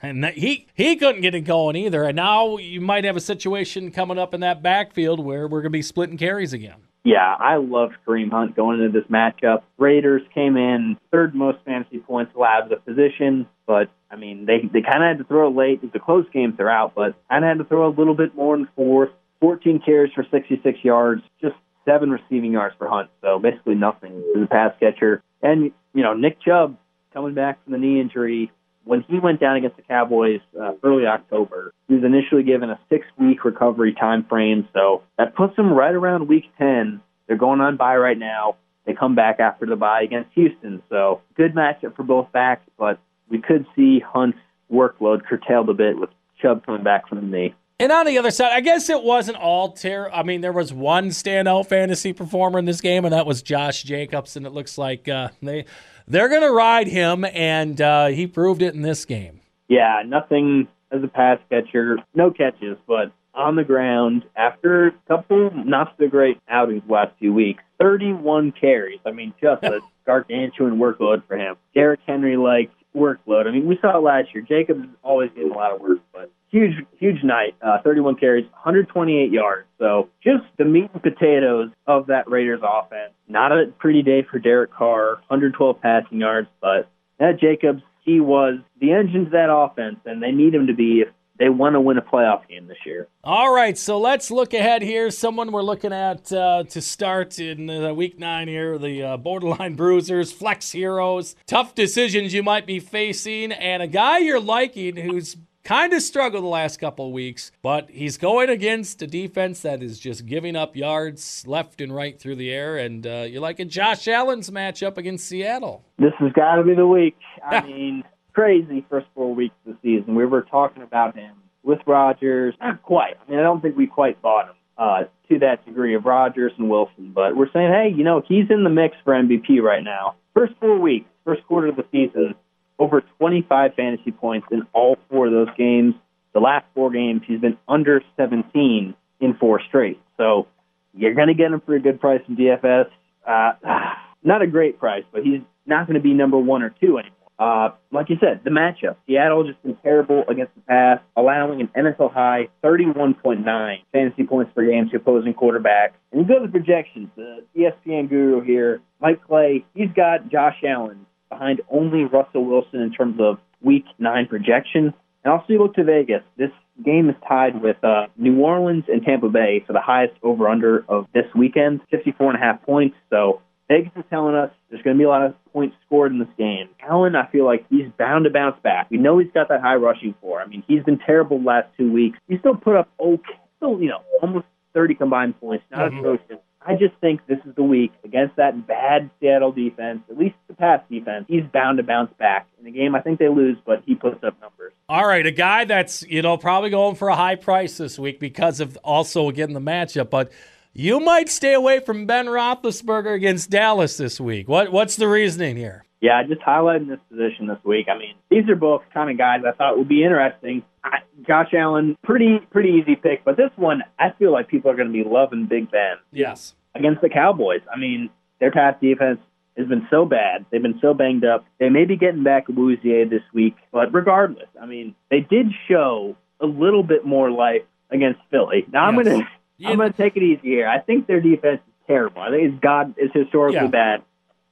and he he couldn't get it going either. And now you might have a situation coming up in that backfield where we're going to be splitting carries again. Yeah, I love Kareem Hunt going into this matchup. Raiders came in third most fantasy points allowed the position, but I mean they they kind of had to throw late. It's a close game throughout, but kind of had to throw a little bit more in fourth. 14 carries for 66 yards, just seven receiving yards for Hunt. So basically nothing as a pass catcher. And you know Nick Chubb coming back from the knee injury when he went down against the Cowboys uh, early October, he was initially given a six-week recovery time frame. So that puts him right around week 10. They're going on bye right now. They come back after the bye against Houston. So good matchup for both backs, but we could see Hunt's workload curtailed a bit with Chubb coming back from the knee. And on the other side, I guess it wasn't all terrible. I mean, there was one standout fantasy performer in this game, and that was Josh Jacobs. And it looks like uh, they they're going to ride him, and uh, he proved it in this game. Yeah, nothing as a pass catcher, no catches, but on the ground after a couple not so great outings last two weeks. 31 carries. I mean, just a gargantuan workload for him. Derrick Henry like workload. I mean, we saw it last year. Jacobs always getting a lot of work, but huge, huge night. Uh, 31 carries, 128 yards. So just the meat and potatoes of that Raiders offense. Not a pretty day for Derek Carr, 112 passing yards, but that Jacobs, he was the engine to that offense, and they need him to be if they want to win a playoff game this year. All right, so let's look ahead here. Someone we're looking at uh, to start in week nine here the uh, borderline bruisers, flex heroes, tough decisions you might be facing, and a guy you're liking who's kind of struggled the last couple of weeks, but he's going against a defense that is just giving up yards left and right through the air. And uh, you like a Josh Allen's matchup against Seattle. This has got to be the week. I mean, crazy first four weeks of the season. We were talking about him with Rodgers. Not quite. I mean, I don't think we quite bought him. Uh, to that degree of Rodgers and Wilson, but we're saying, hey, you know, he's in the mix for MVP right now. First four weeks, first quarter of the season, over 25 fantasy points in all four of those games. The last four games, he's been under 17 in four straight. So you're going to get him for a good price in DFS. Uh, not a great price, but he's not going to be number one or two anymore. Uh, like you said, the matchup. Seattle just been terrible against the pass, allowing an NFL high 31.9 fantasy points per game to opposing quarterbacks. And you go to the projections. The ESPN guru here, Mike Clay, he's got Josh Allen behind only Russell Wilson in terms of Week Nine projection. And also, you look to Vegas. This game is tied with uh, New Orleans and Tampa Bay for the highest over/under of this weekend, 54 and a half points. So Vegas is telling us there's going to be a lot of points scored in this game. Allen, I feel like he's bound to bounce back. We know he's got that high rushing floor. I mean, he's been terrible the last two weeks. He still put up okay, still you know almost 30 combined points, not mm-hmm. atrocious. I just think this is the week against that bad Seattle defense, at least the pass defense. He's bound to bounce back. In the game, I think they lose, but he puts up numbers. All right, a guy that's, you know, probably going for a high price this week because of also, again, the matchup, but you might stay away from Ben Roethlisberger against Dallas this week. What What's the reasoning here? Yeah, just highlighting this position this week. I mean, these are both kind of guys I thought would be interesting. I, Josh Allen, pretty pretty easy pick, but this one I feel like people are going to be loving Big Ben. Yes. Against the Cowboys, I mean, their pass defense has been so bad. They've been so banged up. They may be getting back Awuzie this week, but regardless, I mean, they did show a little bit more life against Philly. Now yes. I'm gonna yeah. I'm gonna take it easy here. I think their defense is terrible. I think it's God is historically yeah. bad,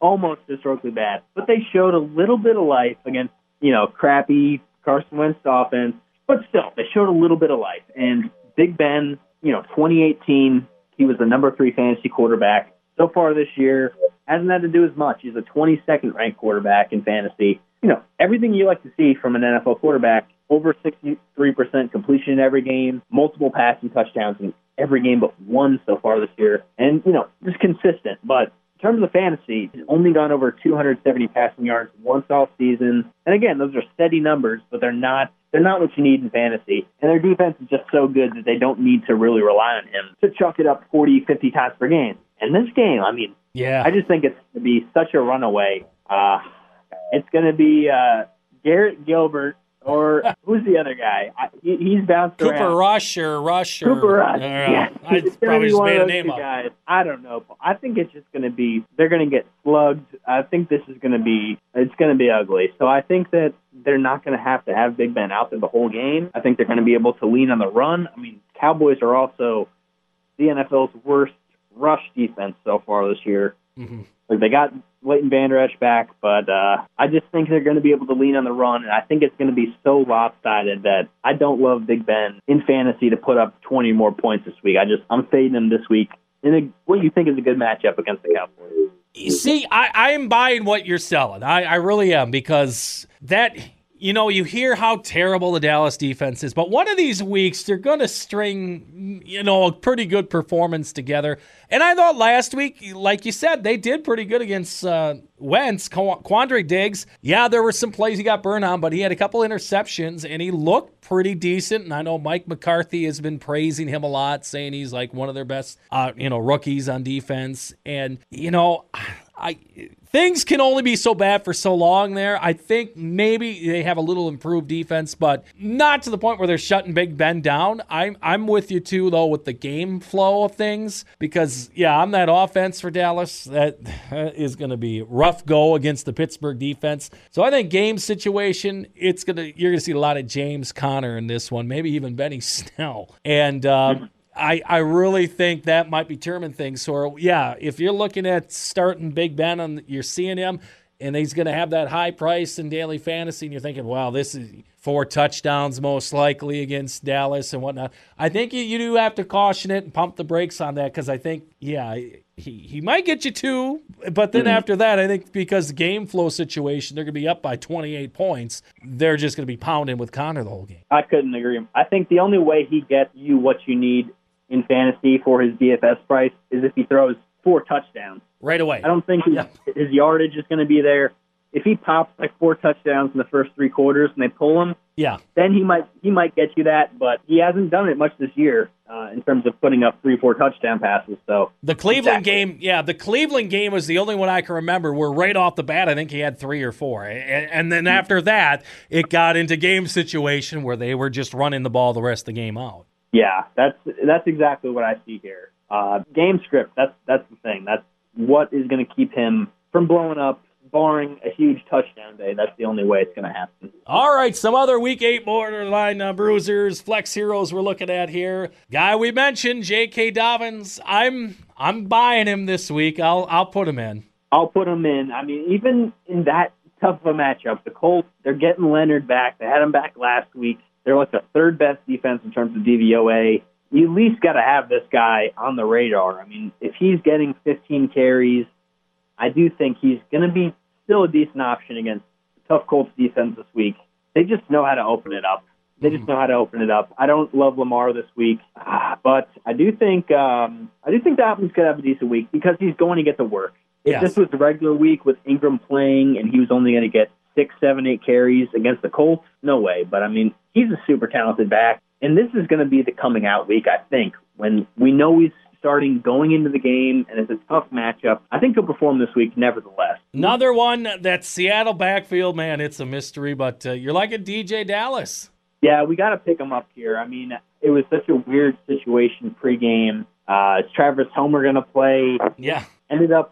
almost historically bad. But they showed a little bit of life against you know crappy Carson Wentz offense but still, they showed a little bit of life. And Big Ben, you know, 2018, he was the number three fantasy quarterback. So far this year, hasn't had to do as much. He's a 22nd ranked quarterback in fantasy. You know, everything you like to see from an NFL quarterback over 63% completion in every game, multiple passing touchdowns in every game but one so far this year. And, you know, just consistent. But in terms of fantasy, he's only gone over 270 passing yards once all season. And again, those are steady numbers, but they're not they're not what you need in fantasy. And their defense is just so good that they don't need to really rely on him to chuck it up 40, 50 times per game. And this game, I mean, Yeah. I just think it's going to be such a runaway. Uh, it's going to be uh, Garrett Gilbert or who's the other guy? I, he, he's bounced Cooper around. Rush or Rush or Cooper Rush. I, don't know. yeah, I It's probably just made a name up. Guys. I don't know. I think it's just going to be they're going to get slugged. I think this is going to be it's going to be ugly. So I think that they're not going to have to have Big Ben out there the whole game. I think they're going to be able to lean on the run. I mean, Cowboys are also the NFL's worst rush defense so far this year. Mhm. Like they got Leighton Vander back, but uh, I just think they're going to be able to lean on the run, and I think it's going to be so lopsided that I don't love Big Ben in fantasy to put up 20 more points this week. I just I'm fading him this week in a, what you think is a good matchup against the Cowboys. See, I, I am buying what you're selling. I, I really am because that, you know, you hear how terrible the Dallas defense is, but one of these weeks they're going to string, you know, a pretty good performance together. And I thought last week, like you said, they did pretty good against uh, Wentz. Qu- Quandre Diggs, yeah, there were some plays he got burned on, but he had a couple interceptions and he looked pretty decent. And I know Mike McCarthy has been praising him a lot, saying he's like one of their best, uh, you know, rookies on defense. And you know, I things can only be so bad for so long there. I think maybe they have a little improved defense, but not to the point where they're shutting Big Ben down. I'm I'm with you too though with the game flow of things because yeah, on that offense for Dallas that is going to be rough go against the Pittsburgh defense. So I think game situation, it's gonna you're gonna see a lot of James Conner in this one, maybe even Benny Snell, and. Um, I, I really think that might be determine things. So, yeah, if you're looking at starting Big Ben and you're seeing him and he's going to have that high price in daily fantasy, and you're thinking, wow, this is four touchdowns most likely against Dallas and whatnot, I think you, you do have to caution it and pump the brakes on that because I think, yeah, he, he might get you two, but then mm-hmm. after that, I think because the game flow situation, they're going to be up by 28 points. They're just going to be pounding with Conner the whole game. I couldn't agree. I think the only way he gets you what you need in fantasy for his DFS price is if he throws four touchdowns. Right away. I don't think his, his yardage is going to be there. If he pops like four touchdowns in the first three quarters and they pull him, Yeah. then he might he might get you that. But he hasn't done it much this year uh, in terms of putting up three four touchdown passes. So The Cleveland Exactly. game, yeah, the Cleveland game was the only one I can remember where right off the bat, I think he had three or four. And, and then after that, it got into game situation where they were just running the ball the rest of the game out. Yeah, that's that's exactly what I see here. Uh, game script. That's that's the thing. That's what is going to keep him from blowing up. Barring a huge touchdown day, that's the only way it's going to happen. All right, some other week eight borderline uh, bruisers, flex heroes we're looking at here. Guy we mentioned, J.K. Dobbins. I'm I'm buying him this week. I'll I'll put him in. I'll put him in. I mean, even in that tough of a matchup, the Colts, they're getting Leonard back. They had him back last week. They're like the third best defense in terms of DVOA. You at least got to have this guy on the radar. I mean, if he's getting 15 carries, I do think he's going to be still a decent option against the tough Colts defense this week. They just know how to open it up. They just know how to open it up. I don't love Lamar this week, but I do think um, I do think Dobbins could have a decent week because he's going to get the work. If Yes. this was the regular week with Ingram playing and he was only going to get six, seven, eight carries against the Colts, no way. But I mean, he's a super talented back, and this is going to be the coming out week, I think, when we know he's starting going into the game and it's a tough matchup. I think he'll perform this week, nevertheless. Another one that Seattle backfield, man, it's a mystery, but uh, you're like a DeeJay Dallas. Yeah, we got to pick him up here. I mean, it was such a weird situation pregame. Uh, is Travis Homer going to play? Yeah. ended up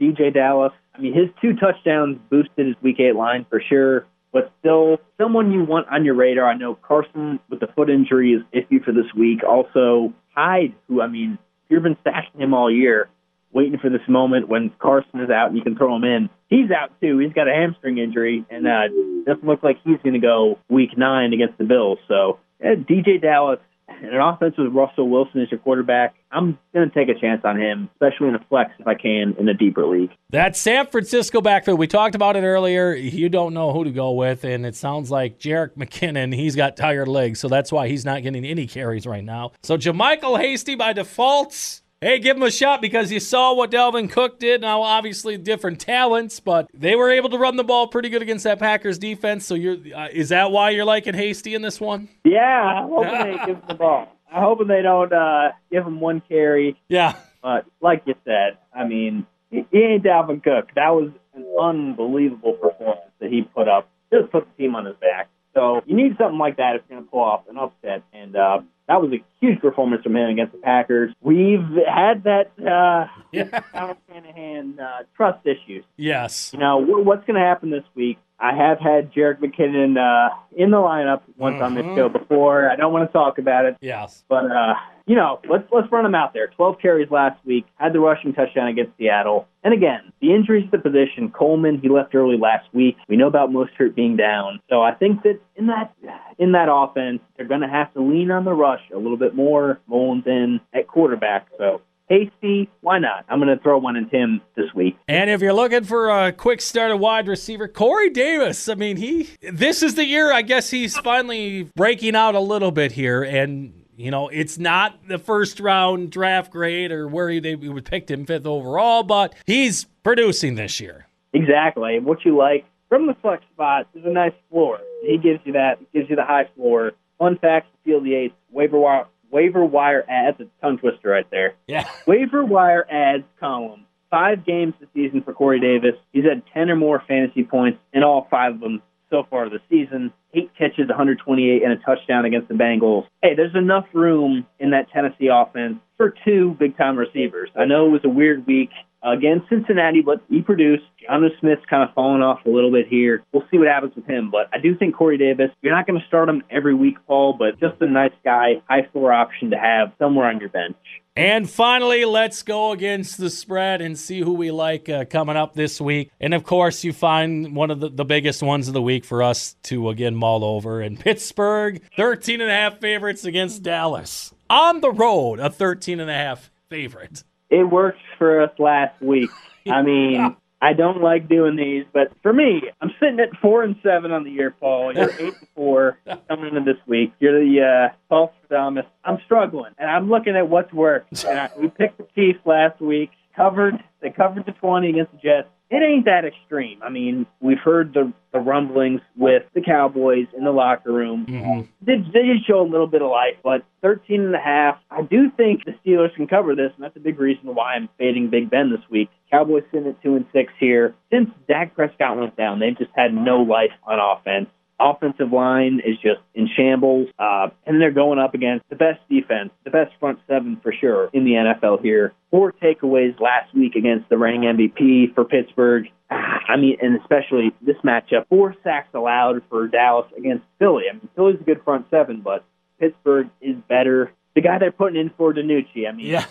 DeeJay Dallas. I mean, his two touchdowns boosted his week eight line for sure, but still someone you want on your radar. I know Carson with the foot injury is iffy for this week. Also, Hyde, who, I mean, you've been stashing him all year, waiting for this moment when Carson is out and you can throw him in. He's out too. He's got a hamstring injury, and uh, doesn't look like he's going to go week nine against the Bills. So, uh, DeeJay Dallas an offense with Russell Wilson as your quarterback, I'm going to take a chance on him, especially in a flex if I can in a deeper league. That San Francisco backfield, we talked about it earlier. You don't know who to go with, and it sounds like Jerick McKinnon, he's got tired legs, so that's why he's not getting any carries right now. So JaMycal Hasty by default hey, give him a shot because you saw what Dalvin Cook did. Now, obviously, different talents, but they were able to run the ball pretty good against that Packers defense. So, you're uh, is that why you're liking Hasty in this one? Yeah, I'm hoping they give him the ball. I'm hoping they don't uh, give him one carry. Yeah, but like you said, I mean, he ain't Dalvin Cook. That was an unbelievable performance that he put up. Just put the team on his back. So you need something like that if you're going to pull off an upset. And uh, that was a huge performance from him against the Packers. We've had that uh, yeah. Shanahan uh, trust issues. Yes. You know what's going to happen this week? I have had Jerick McKinnon uh, in the lineup once mm-hmm. on this mm-hmm. show before. I don't want to talk about it. Yes. But uh, you know, let's let's run him out there. 12 carries last week, had the rushing touchdown against Seattle. And again, the injuries to the position. Coleman, he left early last week. We know about Mostert being down. So I think that in that in that offense, they're going to have to lean on the rush a little bit more. Mullens in at quarterback. So Hasty, why not? I'm going to throw one into him this week. And if you're looking for a quick start at wide receiver, Corey Davis. I mean, he this is the year. I guess he's finally breaking out a little bit here, and you know, it's not the first round draft grade or where they would picked him fifth overall, but he's producing this year. Exactly. What you like from the flex spot is a nice floor. He gives you that. He gives you the high floor. Fun fact: Field the Eighth waiver wire waiver wire ads. A tongue twister right there. Yeah. Waiver wire ads column. Five games this season for Corey Davis. He's had 10 or more fantasy points in all five of them so far this season. Eight catches, 128, and a touchdown against the Bengals. Hey, there's enough room in that Tennessee offense for two big time receivers. I know it was a weird week against Cincinnati, but he produced. Jonnu Smith's kind of fallen off a little bit here. We'll see what happens with him, but I do think Corey Davis, you're not going to start him every week, Paul, but just a nice guy, high floor option to have somewhere on your bench. And finally, let's go against the spread and see who we like uh, coming up this week. And of course, you find one of the, the biggest ones of the week for us to again mull over. And Pittsburgh, 13 and a half favorites against Dallas. On the road, a 13 and a half favorite. It worked for us last week. I mean, I don't like doing these, but for me, I'm sitting at four and seven on the year, Paul. You're eight and four coming into this week. You're the uh, Paul Thomas. I'm struggling, and I'm looking at what's worked. And I, we picked the Chiefs last week, covered. They covered the 20 against the Jets it ain't that extreme. I mean, we've heard the the rumblings with the Cowboys in the locker room. Mm-hmm. They, they did show a little bit of life, but 13 and a half. I do think the Steelers can cover this, and that's a big reason why I'm fading Big Ben this week. Cowboys sitting at two and six here. Since Dak Prescott went down, they've just had no life on offense offensive line is just in shambles, uh, and they're going up against the best defense, the best front seven for sure in the NFL here. Four takeaways last week against the reigning MVP for Pittsburgh. Ah, I mean, and especially this matchup, four sacks allowed for Dallas against Philly. I mean, Philly's a good front seven, but Pittsburgh is better. The guy they're putting in for DiNucci, I mean, yeah.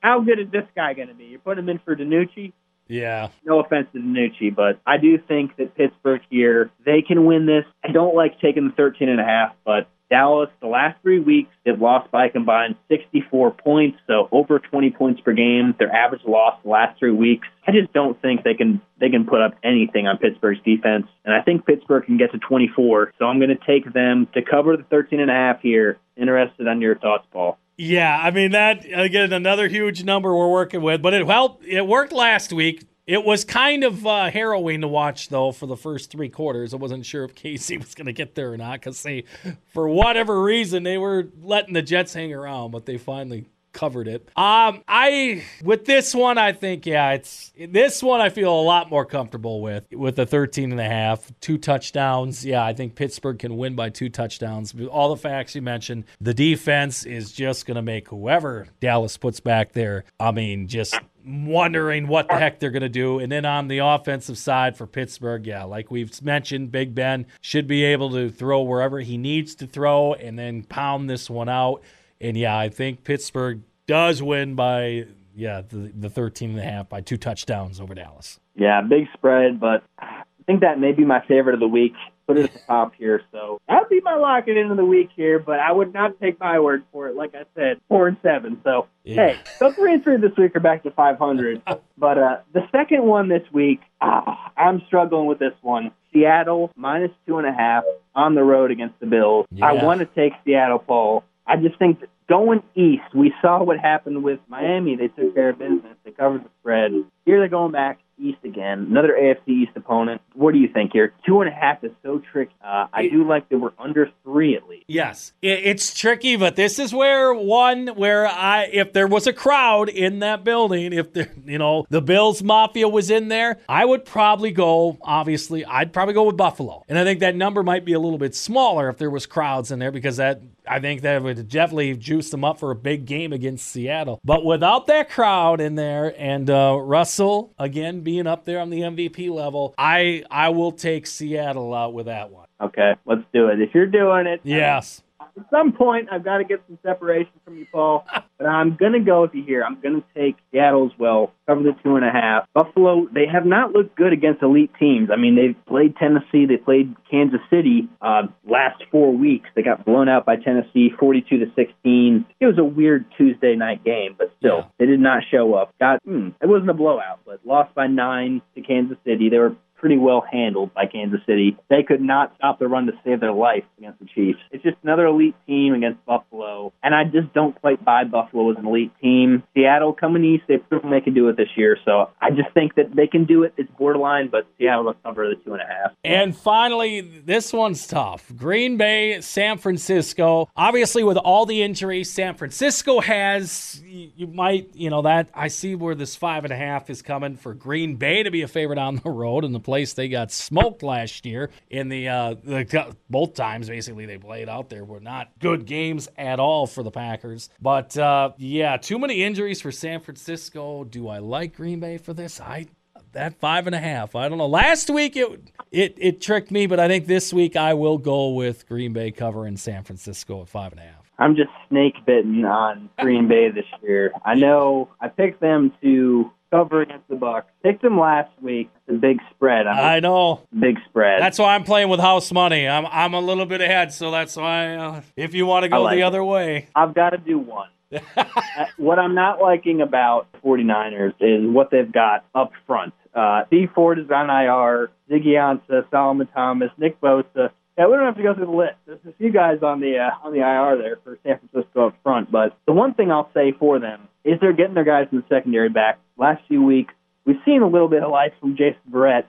how good is this guy going to be? You're putting him in for DiNucci? Yeah. No offense to DiNucci, but I do think that Pittsburgh here, they can win this. I don't like taking the 13 and a half, but Dallas, the last three weeks, they've lost by combined 64 points, so over 20 points per game. Their average loss the last three weeks. I just don't think they can they can put up anything on Pittsburgh's defense, and I think Pittsburgh can get to 24. So I'm going to take them to cover the 13 and a half here. Interested on your thoughts, Paul? Yeah, I mean that again another huge number we're working with, but it helped. It worked last week. It was kind of uh, harrowing to watch though for the first three quarters. I wasn't sure if KC was going to get there or not because they, for whatever reason, they were letting the Jets hang around, but they finally covered it. Um, I with this one, I think yeah, it's this one I feel a lot more comfortable with with the 13 and a half, two touchdowns. Yeah, I think Pittsburgh can win by two touchdowns. All the facts you mentioned, the defense is just going to make whoever Dallas puts back there. I mean, just wondering what the heck they're going to do. And then on the offensive side for Pittsburgh, yeah, like we've mentioned, Big Ben should be able to throw wherever he needs to throw and then pound this one out. And yeah, I think Pittsburgh does win by yeah the, the 13 and a half by two touchdowns over Dallas. Yeah, big spread, but I think that may be my favorite of the week. put it at the top here. So that'd be my lock it into the week here, but I would not take my word for it. Like I said, four and seven. So Yeah. hey, so three and three this week are back to 500. but uh, the second one this week, ah, I'm struggling with this one. Seattle minus two and a half on the road against the Bills. I want to take Seattle, Paul. I just think that going east, we saw what happened with Miami. They took care of business. They covered the spread. Here they're going back east again. Another AFC East opponent. What do you think here? Two and a half is so tricky. Uh, I do like that we're under three at least. Yes, it's tricky, but this is where one where I, if there was a crowd in that building, if there, you know, the Bills Mafia was in there, I would probably go. Obviously, I'd probably go with Buffalo, and I think that number might be a little bit smaller if there was crowds in there because that I think that would definitely juice them up for a big game against Seattle. But without that crowd in there and uh, Russell again being up there on the MVP level, I I will take Seattle out with that one. Okay, let's do it. If you're doing it, Yes. At some point I've got to get some separation from you, Paul. But I'm gonna go with you here. I'm gonna take Seattle as well. Cover the two and a half. Buffalo, they have not looked good against elite teams. I mean, they've played Tennessee, they played Kansas City uh, last four weeks. They got blown out by Tennessee, 42 to 16. It was a weird Tuesday night game, but still, Yeah. they did not show up. Got hmm, it wasn't a blowout, but lost by nine to Kansas City. They were pretty well handled by Kansas City. They could not stop the run to save their life against the Chiefs. It's just another elite team against Buffalo, and I just don't quite buy Buffalo as an elite team. Seattle coming east, they've proven they can do it this year, so I just think that they can do it. It's borderline, but Seattle will cover the two and a half. And finally, this one's tough. Green Bay, San Francisco. Obviously, with all the injuries San Francisco has, you, might, you know, that I see where this five and a half is coming for Green Bay to be a favorite on the road in the place they got smoked last year in the, uh, the both times basically they played out there were not good games at all for the Packers. But uh, yeah, too many injuries for San Francisco. Do I like Green Bay for this? I that five and a half. I don't know. Last week it it it tricked me, but I think this week I will go with Green Bay covering San Francisco at five and a half. I'm just snake bitten on Green Bay this year. I know I picked them to cover against the Bucs. Picked them last week. A big spread. I'm I know. big spread. That's why I'm playing with house money. I'm I'm a little bit ahead, so that's why. Uh, if you want to go like the it. other way, I've got to do one. Uh, what I'm not liking about 49ers is what they've got up front. Uh, Dee Ford is on IR, Ziggy Ansah, Solomon Thomas, Nick Bosa. Yeah, we don't have to go through the list. There's a few guys on the uh, on the IR there for San Francisco up front. But the one thing I'll say for them is they're getting their guys in the secondary back. Last few weeks, we've seen a little bit of life from Jason Verrett,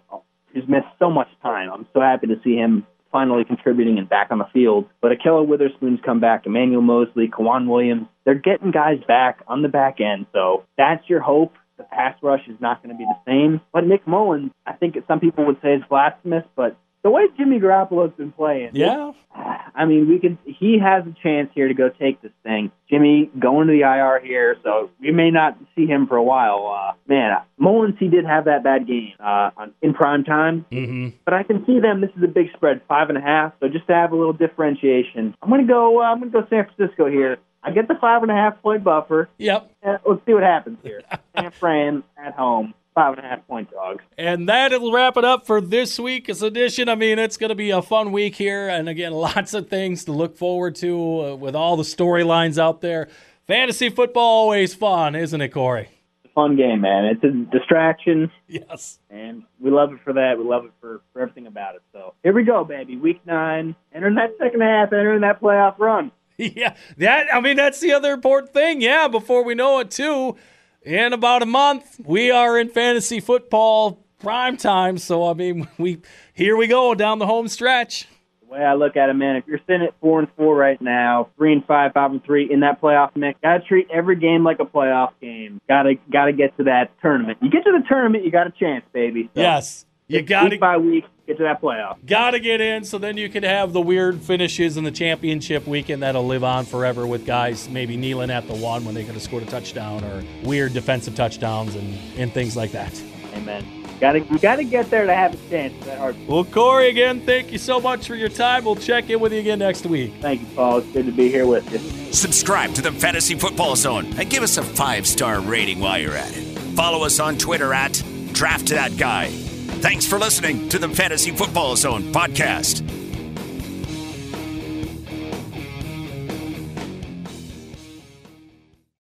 who's missed so much time. I'm so happy to see him finally contributing and back on the field. But Ahkello Witherspoon's come back, Emmanuel Moseley, K'Waun Williams. They're getting guys back on the back end. So that's your hope. The pass rush is not going to be the same. But Nick Mullens, I think some people would say is blasphemous, but the way Jimmy Garoppolo's been playing, yeah, I mean, we could. He has a chance here to go take this thing. Jimmy going to the IR here, so we may not see him for a while. Uh, man, Mullens he did have that bad game uh, on, in prime time, hmm but I can see them. This is a big spread, five and a half. So just to have a little differentiation, I'm gonna go. Uh, I'm gonna go San Francisco here. I get the five and a half point buffer. yep. Uh, let's see what happens here. San Fran at home, five and a half point dogs. And that'll wrap it up for this week's edition. I mean, it's going to be a fun week here. And again, lots of things to look forward to uh, with all the storylines out there. Fantasy football always fun, isn't it, Corey? It's a fun game, man. It's a distraction. Yes. and we love it for that. We love it for, for everything about it. So here we go, baby. Week nine, entering that second half, entering that playoff run. Yeah, that I mean that's the other important thing. Yeah, before we know it too, in about a month we are in fantasy football prime time. So I mean we here we go down the home stretch. The way I look at it, man, if you're sitting at four and four right now, three and five, five and three in that playoff mix, gotta treat every game like a playoff game. Gotta gotta get to that tournament. You get to the tournament, you got a chance, baby. So Yes, you got week by week, get to that playoff. got to get in. So then you can have the weird finishes in the championship weekend that'll live on forever with guys maybe kneeling at the one when they could have scored a touchdown or weird defensive touchdowns and and things like that. Amen. Gotta you gotta get there to have a chance. That hard. Well, Corey, again, thank you so much for your time. We'll check in with you again next week. Thank you, Paul. It's good to be here with you. Subscribe to the Fantasy Football Zone and give us a five star rating while you're at it. Follow us on Twitter at Draft That Guy. Thanks for listening to the Fantasy Football Zone podcast.